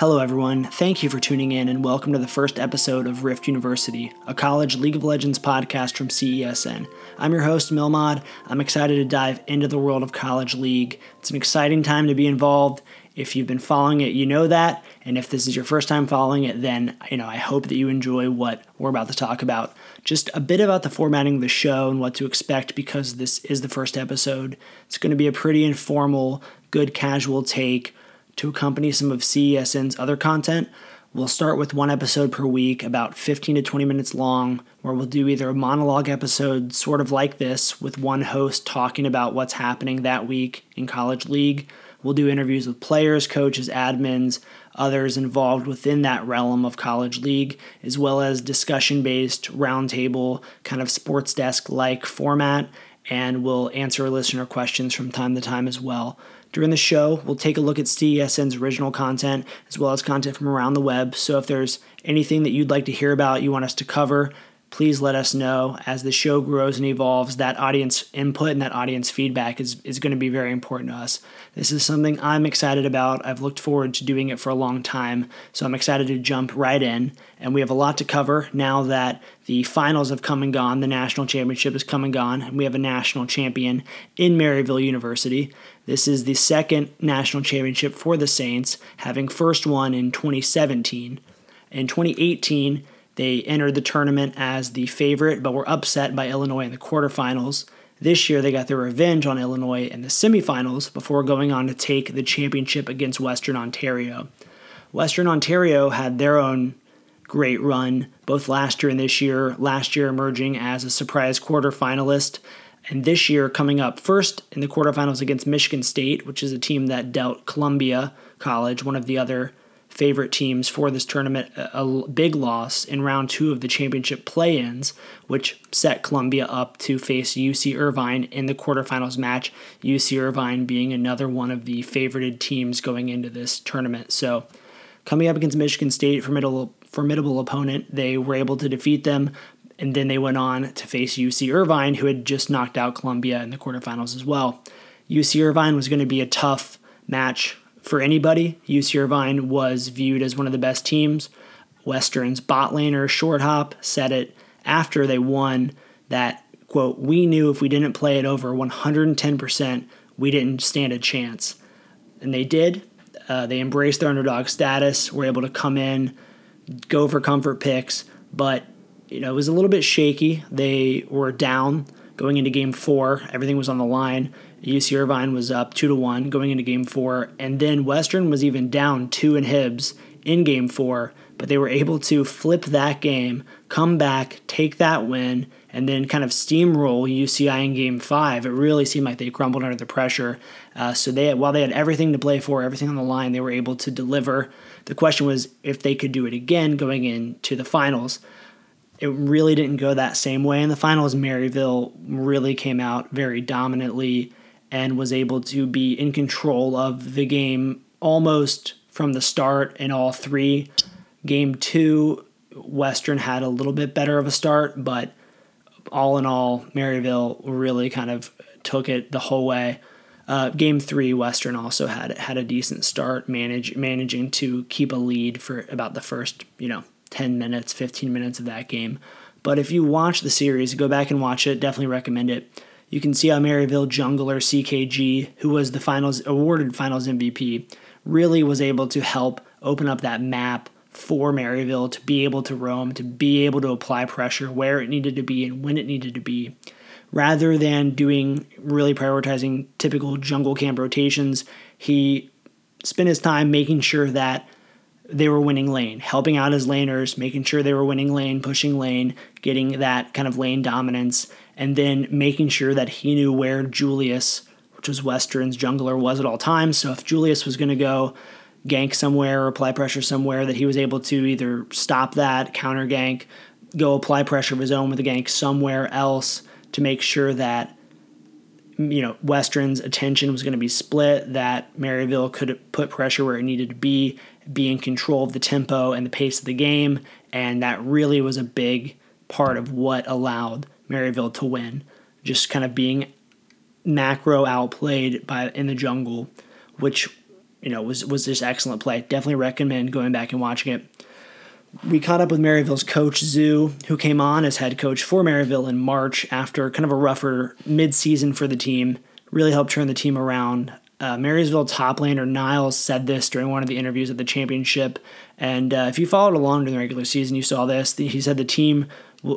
Hello, everyone. Thank you for tuning in and welcome to the first episode of Rift University, a college League of Legends podcast from CESN. I'm your host, Milmod. I'm excited to dive into the world of College League. It's an exciting time to be involved. If you've been following it, you know that. And if this is your first time following it, then you know I hope that you enjoy what we're about to talk about. Just a bit about the formatting of the show and what to expect because this is the first episode. It's going to be a pretty informal, good casual take to accompany some of CESN's other content. We'll start with one episode per week, about 15 to 20 minutes long, where we'll do either a monologue episode, sort of like this, with one host talking about what's happening that week in College League. We'll do interviews with players, coaches, admins, others involved within that realm of College League, as well as discussion based, roundtable, kind of sports desk like format. And we'll answer listener questions from time to time as well. During the show, we'll take a look at CESN's original content as well as content from around the web. So if there's anything that you'd like to hear about, you want us to cover, please let us know as the show grows and evolves. That audience input and that audience feedback is, is going to be very important to us. This is something I'm excited about. I've looked forward to doing it for a long time, so I'm excited to jump right in. And we have a lot to cover now that the finals have come and gone, the national championship has come and gone, and we have a national champion in Maryville University. This is the second national championship for the Saints, having first won in 2017. In 2018, they entered the tournament as the favorite, but were upset by Illinois in the quarterfinals. This year, they got their revenge on Illinois in the semifinals before going on to take the championship against Western Ontario. Western Ontario had their own great run both last year and this year. Last year, emerging as a surprise quarterfinalist, and this year coming up first in the quarterfinals against Michigan State, which is a team that dealt Columbia College, one of the other favorite teams for this tournament a, big loss in round two of the championship play ins, which set Columbia up to face UC Irvine in the quarterfinals match. UC Irvine being another one of the favorited teams going into this tournament. So, coming up against Michigan State, formidable, formidable opponent, they were able to defeat them. And then they went on to face UC Irvine, who had just knocked out Columbia in the quarterfinals as well. UC Irvine was going to be a tough match for anybody. UC Irvine was viewed as one of the best teams. Western's bot laner Short Hop said it after they won that quote, we knew if we didn't play it over 110%, we didn't stand a chance. And they did. Uh, they embraced their underdog status, were able to come in, go for comfort picks, but you know, it was a little bit shaky. They were down going into game four. Everything was on the line. UC Irvine was up two to one going into game four, and then Western was even down two inhibs in game four, but they were able to flip that game, come back, take that win, and then kind of steamroll UCI in game five. It really seemed like they crumbled under the pressure. Uh, so they, while they had everything to play for, everything on the line, they were able to deliver. The question was if they could do it again going into the finals. It really didn't go that same way in the finals. Maryville really came out very dominantly and was able to be in control of the game almost from the start in all three. Game two, Western had a little bit better of a start, but all in all, Maryville really kind of took it the whole way. Uh, game three, Western also had had a decent start, manage managing to keep a lead for about the first you know ten minutes, fifteen minutes of that game. But if you watch the series, go back and watch it. Definitely recommend it. You can see how Maryville jungler CKG, who was the finals awarded finals MVP, really was able to help open up that map for Maryville to be able to roam, to be able to apply pressure where it needed to be and when it needed to be. Rather than doing really prioritizing typical jungle camp rotations, he spent his time making sure that they were winning lane, helping out his laners, making sure they were winning lane, pushing lane, getting that kind of lane dominance, and then making sure that he knew where Julius, which was Western's jungler, was at all times. So if Julius was going to go gank somewhere or apply pressure somewhere, that he was able to either stop that, counter gank, go apply pressure of his own with a gank somewhere else to make sure that you know Western's attention was going to be split, that Maryville could put pressure where it needed to be, be in control of the tempo and the pace of the game, and that really was a big part of what allowed Maryville to win. Just kind of being macro outplayed by in the jungle, which you know was was just excellent play. Definitely recommend going back and watching it. We caught up with Maryville's coach Zoo, who came on as head coach for Maryville in March after kind of a rougher midseason for the team. Really helped turn the team around. Uh, Maryville top laner Niles said this during one of the interviews at the championship. And uh, if you followed along during the regular season, you saw this. He said the team,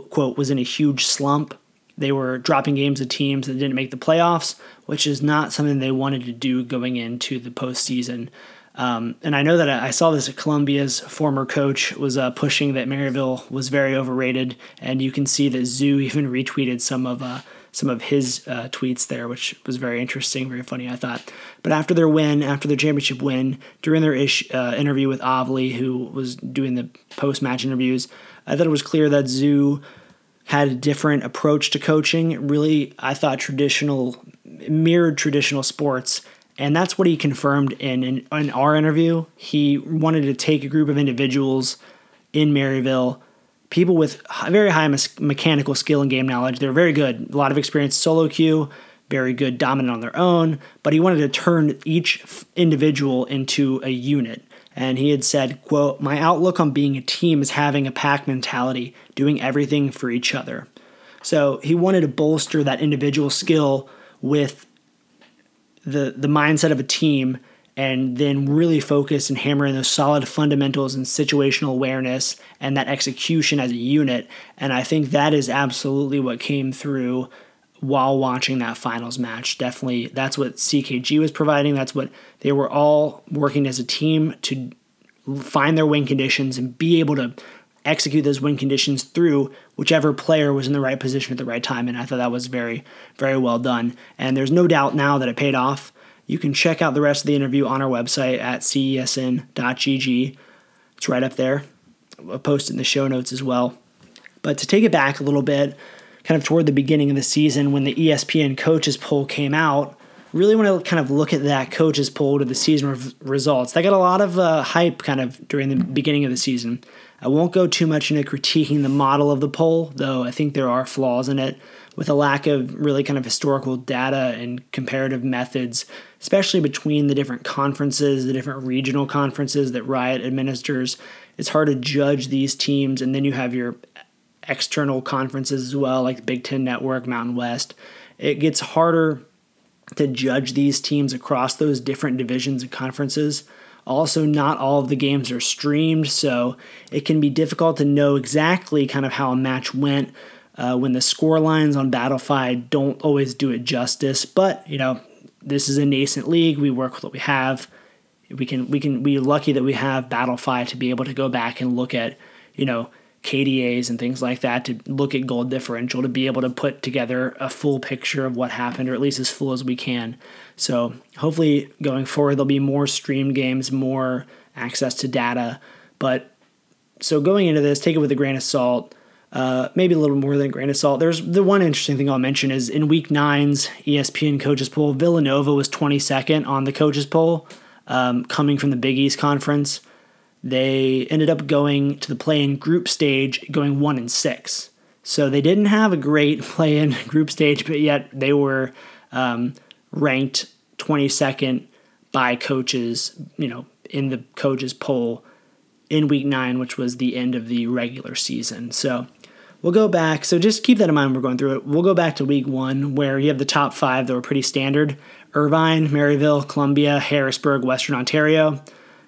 quote, was in a huge slump. They were dropping games to teams that didn't make the playoffs, which is not something they wanted to do going into the postseason. Um, and I know that I saw this at Columbia's former coach was uh, pushing that Maryville was very overrated, and you can see that Zoo even retweeted some of uh, some of his uh, tweets there, which was very interesting, very funny, I thought. But after their win, after their championship win, during their ish, uh, interview with Avli, who was doing the post match interviews, I thought it was clear that Zoo had a different approach to coaching. Really, I thought traditional, mirrored traditional sports. And that's what he confirmed in, in, in our interview. He wanted to take a group of individuals in Maryville people with very high mechanical skill and game knowledge. They're very good, a lot of experience solo queue, very good dominant on their own, but he wanted to turn each individual into a unit. And he had said, quote, My outlook on being a team is having a pack mentality, doing everything for each other. So he wanted to bolster that individual skill with the the mindset of a team and then really focus and hammer in those solid fundamentals and situational awareness and that execution as a unit. And I think that is absolutely what came through while watching that finals match. Definitely, that's what CKG was providing. That's what they were all working as a team to find their win conditions and be able to execute those win conditions through whichever player was in the right position at the right time. And I thought that was very, very well done. And there's no doubt now that it paid off. You can check out the rest of the interview on our website at cesn.gg. It's right up there. I'll post it in the show notes as well. But to take it back a little bit, kind of toward the beginning of the season when the ESPN coaches poll came out, really want to kind of look at that coaches poll to the season results. They got a lot of uh, hype kind of during the beginning of the season. I won't go too much into critiquing the model of the poll, though I think there are flaws in it with a lack of really kind of historical data and comparative methods, especially between the different conferences, the different regional conferences that Riot administers. It's hard to judge these teams, and then you have your external conferences as well, like the Big Ten Network, Mountain West. It gets harder to judge these teams across those different divisions and conferences. Also, not all of the games are streamed, so it can be difficult to know exactly kind of how a match went uh, when the score lines on Battlefy don't always do it justice. But you know, this is a nascent league. We work with what we have. We can we can we're lucky that we have Battlefy to be able to go back and look at you know KDAs and things like that to look at goal differential to be able to put together a full picture of what happened or at least as full as we can. So hopefully going forward there'll be more stream games, more access to data. But so going into this, take it with a grain of salt uh, maybe a little more than a grain of salt. There's the one interesting thing I'll mention is in week nine's ESPN coaches poll, Villanova was 22nd on the coaches poll, um, coming from the Big East Conference. They ended up going to the play-in group stage, going one and six. So they didn't have a great play-in group stage, but yet they were um, ranked 22nd by coaches, you know, in the coaches poll in week nine, which was the end of the regular season. So We'll go back. So just keep that in mind when we're going through it. We'll go back to week one, where you have the top five that were pretty standard Irvine, Maryville, Columbia, Harrisburg, Western Ontario.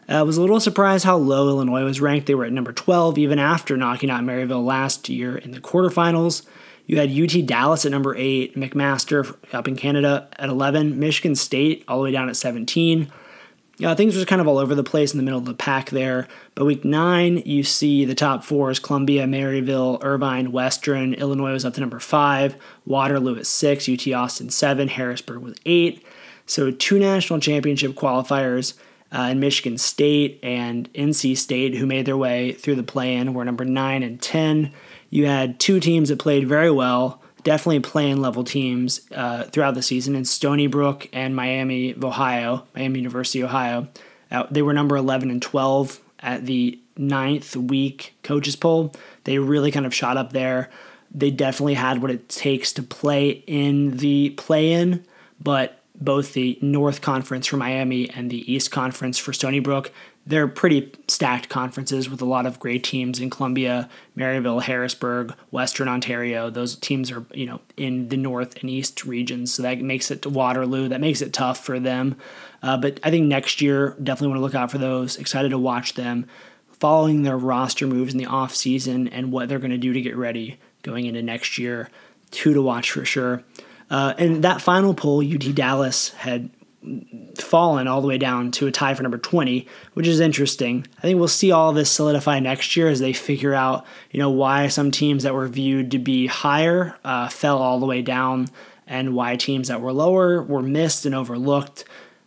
I uh, was a little surprised how low Illinois was ranked. They were at number 12, even after knocking out Maryville last year in the quarterfinals. You had UT Dallas at number 8, McMaster up in Canada at 11, Michigan State all the way down at 17, yeah, things were kind of all over the place in the middle of the pack there. But week nine, you see the top four is Columbia, Maryville, Irvine, Western. Illinois was up to number five. Waterloo at six. UT Austin seven. Harrisburg with eight. So two national championship qualifiers uh, in Michigan State and NC State who made their way through the play-in were number nine and ten. You had two teams that played very well definitely play-in level teams uh, throughout the season in Stony Brook and Miami of Ohio, Miami University, Ohio. Uh, they were number 11 and 12 at the ninth week coaches poll. They really kind of shot up there. They definitely had what it takes to play in the play-in, but both the North Conference for Miami and the East Conference for Stony Brook. They're pretty stacked conferences with a lot of great teams in Columbia, Maryville, Harrisburg, Western Ontario. Those teams are, you know, in the North and East regions, so that makes it to Waterloo. That makes it tough for them. Uh, but I think next year, definitely want to look out for those. Excited to watch them following their roster moves in the off season and what they're going to do to get ready going into next year. Two to watch for sure. Uh, and that final poll, UT Dallas had fallen all the way down to a tie for number 20, which is interesting. I think we'll see all this solidify next year as they figure out, you know, why some teams that were viewed to be higher uh, fell all the way down and why teams that were lower were missed and overlooked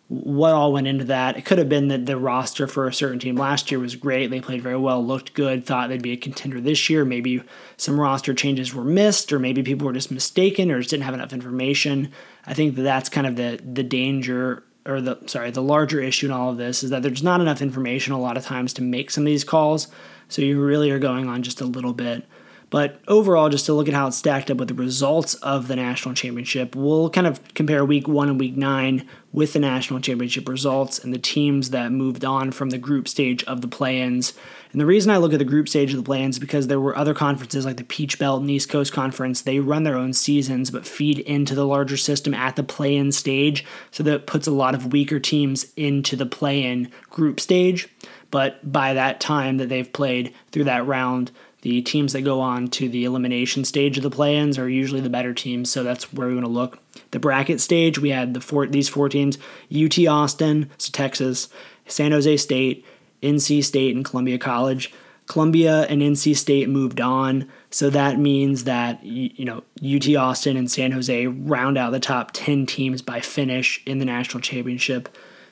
what all went into that. It could have been that the roster for a certain team last year was great. They played very well, looked good, thought they'd be a contender this year. Maybe some roster changes were missed, or maybe people were just mistaken or just didn't have enough information. I think that that's kind of the the danger or the sorry, the larger issue in all of this is that there's not enough information a lot of times to make some of these calls. So you really are going on just a little bit. But overall, just to look at how it's stacked up with the results of the national championship, we'll kind of compare week one and week nine with the national championship results and the teams that moved on from the group stage of the play ins. And the reason I look at the group stage of the play ins is because there were other conferences like the Peach Belt and East Coast Conference. They run their own seasons but feed into the larger system at the play in stage. So that puts a lot of weaker teams into the play in group stage. But by that time that they've played through that round, the teams that go on to the elimination stage of the play-ins are usually the better teams, so that's where we want to look. The bracket stage, we had the four these four teams: UT Austin, so Texas, San Jose State, NC State, and Columbia College. Columbia and NC State moved on, so that means that you know UT Austin and San Jose round out the top 10 teams by finish in the national championship.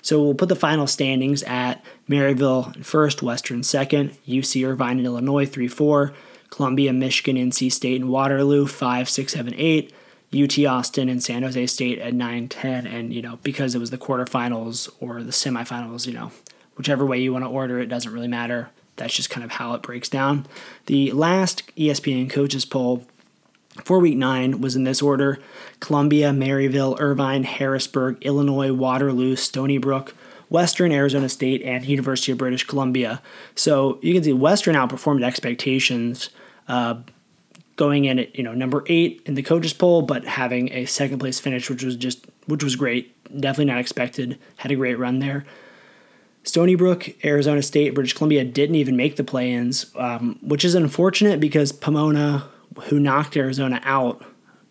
So we'll put the final standings at Maryville first, Western second, UC Irvine and Illinois 3 4, Columbia, Michigan, NC State, and Waterloo 5 6 7 8. UT Austin and San Jose State at 9 10. And, you know, because it was the quarterfinals or the semifinals, you know, whichever way you want to order it doesn't really matter. That's just kind of how it breaks down. The last ESPN coaches poll for week nine was in this order Columbia, Maryville, Irvine, Harrisburg, Illinois, Waterloo, Stony Brook, Western Arizona State, and University of British Columbia. So you can see Western outperformed expectations. Uh, going in at you know number eight in the coaches poll, but having a second place finish, which was just which was great. Definitely not expected. Had a great run there. Stony Brook, Arizona State, British Columbia didn't even make the play-ins, um, which is unfortunate because Pomona, who knocked Arizona out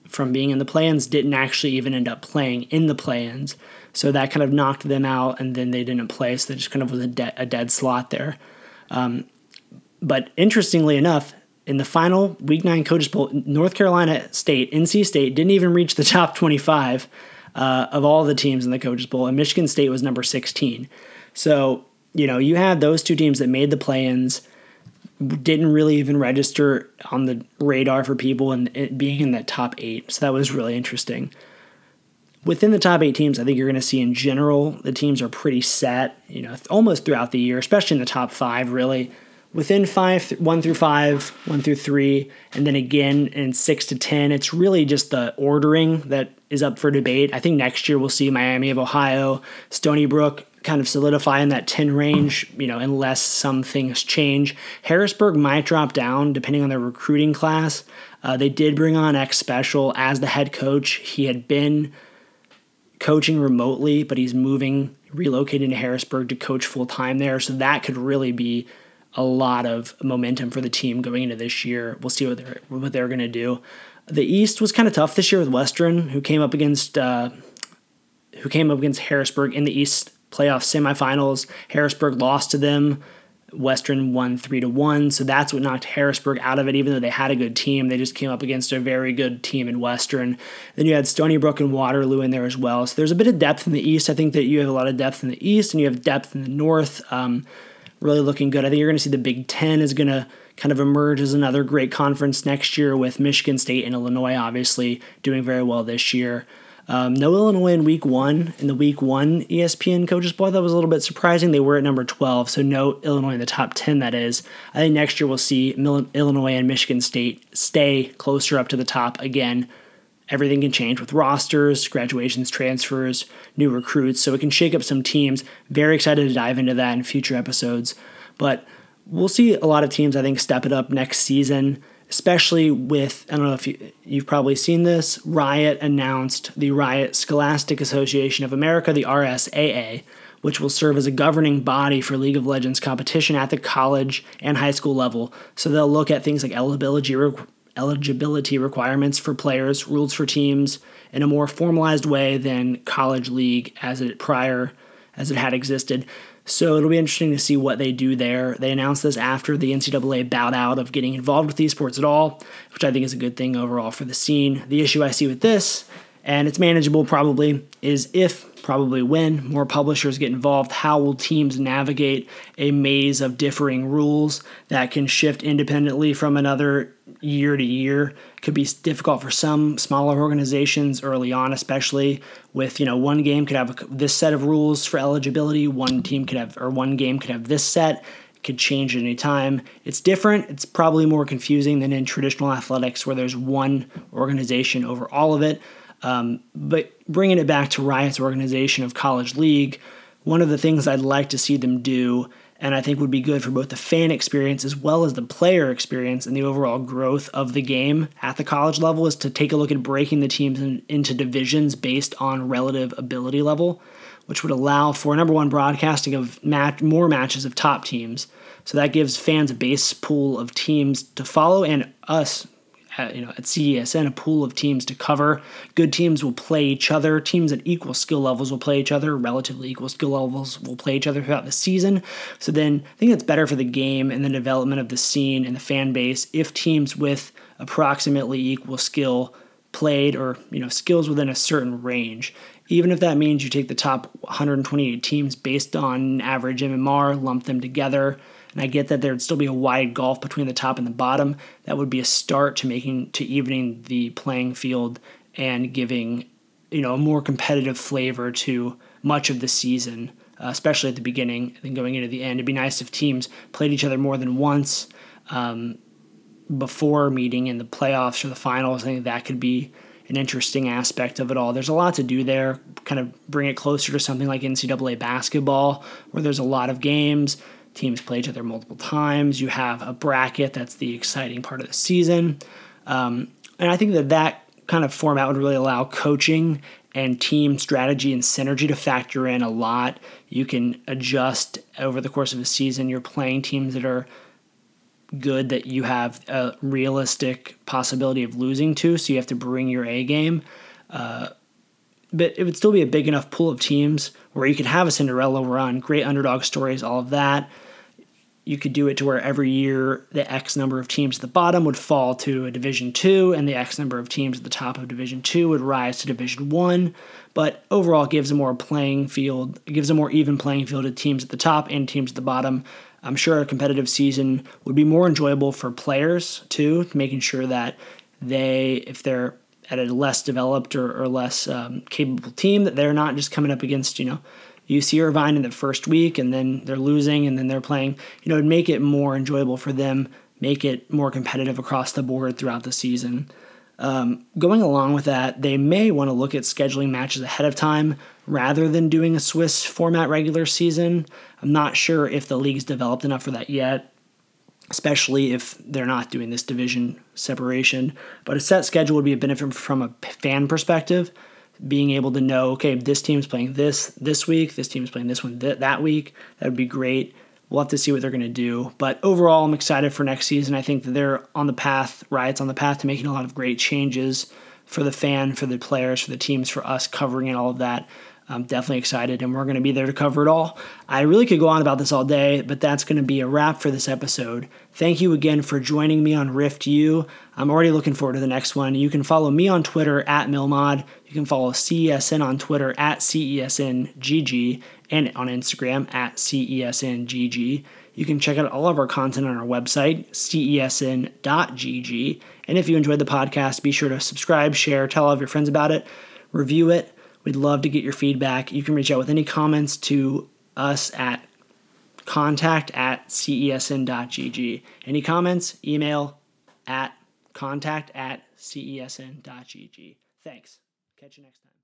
from being in the play-ins, didn't actually even end up playing in the play-ins. So that kind of knocked them out, and then they didn't play. So there just kind of was a, de- a dead slot there. Um, but interestingly enough, in the final Week Nine coaches poll, North Carolina State, NC State didn't even reach the top 25 uh, of all the teams in the coaches poll, and Michigan State was number 16. So you know you had those two teams that made the play-ins didn't really even register on the radar for people and being in that top eight. So that was really interesting. Within the top eight teams, I think you're going to see in general the teams are pretty set, you know, almost throughout the year, especially in the top five, really. Within five, one through five, one through three, and then again in six to 10, it's really just the ordering that is up for debate. I think next year we'll see Miami of Ohio, Stony Brook, kind of solidify in that 10 range, you know, unless some things change. Harrisburg might drop down depending on their recruiting class. Uh, they did bring on Xpecial as the head coach. He had been coaching remotely, but he's moving, relocating to Harrisburg to coach full time there. So that could really be a lot of momentum for the team going into this year. We'll see what they're what they're going to do. The East was kind of tough this year with Western, who came up against uh, who came up against Harrisburg in the East playoff semifinals. Harrisburg lost to them. Western won three to one, so that's what knocked Harrisburg out of it. Even though they had a good team, they just came up against a very good team in Western. Then you had Stony Brook and Waterloo in there as well. So there's a bit of depth in the East. I think that you have a lot of depth in the East, and you have depth in the North. Um, really looking good. I think you're going to see the Big Ten is going to kind of emerge as another great conference next year with Michigan State and Illinois obviously doing very well this year. Um, no Illinois in week one. In the week one ESPN coaches poll, that was a little bit surprising. They were at number 12, so no Illinois in the top 10, that is. I think next year we'll see Illinois and Michigan State stay closer up to the top again. everything can change with rosters, graduations, transfers, new recruits. So it can shake up some teams. Very excited to dive into that in future episodes. But we'll see a lot of teams, I think, step it up next season, especially with, I don't know if you, you've probably seen this, Riot announced the Riot Scholastic Association of America, the RSAA, which will serve as a governing body for League of Legends competition at the college and high school level. So they'll look at things like eligibility, eligibility requirements for players, rules for teams in a more formalized way than college league as it prior as it had existed. So it'll be interesting to see what they do there. They announced this after the NCAA bowed out of getting involved with esports at all, which I think is a good thing overall for the scene. The issue I see with this, and it's manageable probably, is if probably when more publishers get involved, how will teams navigate a maze of differing rules that can shift independently from another year to year? Could be difficult for some smaller organizations early on, especially with you know one game could have this set of rules for eligibility, one team could have or one game could have this set could change at any time. It's different. It's probably more confusing than in traditional athletics where there's one organization over all of it. Um, but bringing it back to Riot's organization of College League, one of the things I'd like to see them do, and I think would be good for both the fan experience as well as the player experience and the overall growth of the game at the college level, is to take a look at breaking the teams in, into divisions based on relative ability level, which would allow for number one broadcasting of match, more matches of top teams. So that gives fans a base pool of teams to follow and us at, you know, at CESN, a pool of teams to cover. Good teams will play each other. Teams at equal skill levels will play each other. Relatively equal skill levels will play each other throughout the season. So then I think it's better for the game and the development of the scene and the fan base if teams with approximately equal skill played or you know skills within a certain range even if that means you take the top 128 teams based on average mmr lump them together and I get that there'd still be a wide gulf between the top and the bottom. That would be a start to making to evening the playing field and giving you know a more competitive flavor to much of the season, uh, especially at the beginning and going into the end. It'd be nice if teams played each other more than once um, before meeting in the playoffs or the finals. I think that could be an interesting aspect of it all. There's a lot to do there. Kind of bring it closer to something like NCAA basketball, where there's a lot of games. Teams play each other multiple times. You have a bracket that's the exciting part of the season. Um, and I think that that kind of format would really allow coaching and team strategy and synergy to factor in a lot. You can adjust over the course of a season. You're playing teams that are good that you have a realistic possibility of losing to, so you have to bring your A game. Uh, but it would still be a big enough pool of teams where you could have a Cinderella run, great underdog stories, all of that you could do it to where every year the X number of teams at the bottom would fall to a Division Two, and the X number of teams at the top of Division Two would rise to Division One. But overall, gives a more playing field, gives a more even playing field to teams at the top and teams at the bottom. I'm sure a competitive season would be more enjoyable for players too, making sure that they, if they're at a less developed or, or less um, capable team, that they're not just coming up against you know UC Irvine in the first week and then they're losing and then they're playing, you know, it'd make it more enjoyable for them, make it more competitive across the board throughout the season. Um, going along with that, they may want to look at scheduling matches ahead of time rather than doing a Swiss format regular season. I'm not sure if the league's developed enough for that yet, especially if they're not doing this division separation. But a set schedule would be a benefit from a fan perspective being able to know, okay, this team's playing this this week, this team's playing this one th- that week. That would be great. We'll have to see what they're going to do. But overall, I'm excited for next season. I think that they're on the path, Riot's on the path to making a lot of great changes for the fan, for the players, for the teams, for us covering and all of that. I'm definitely excited, and we're going to be there to cover it all. I really could go on about this all day, but that's going to be a wrap for this episode. Thank you again for joining me on Rift U. I'm already looking forward to the next one. You can follow me on Twitter at Milmod. You can follow CESN on Twitter at CESNGG and on Instagram at CESNGG. You can check out all of our content on our website, cesn.gg. And if you enjoyed the podcast, be sure to subscribe, share, tell all of your friends about it, review it We'd love to get your feedback. You can reach out with any comments to us at contact at cesn.gg. Any comments, email at contact at cesn.gg. Thanks. Catch you next time.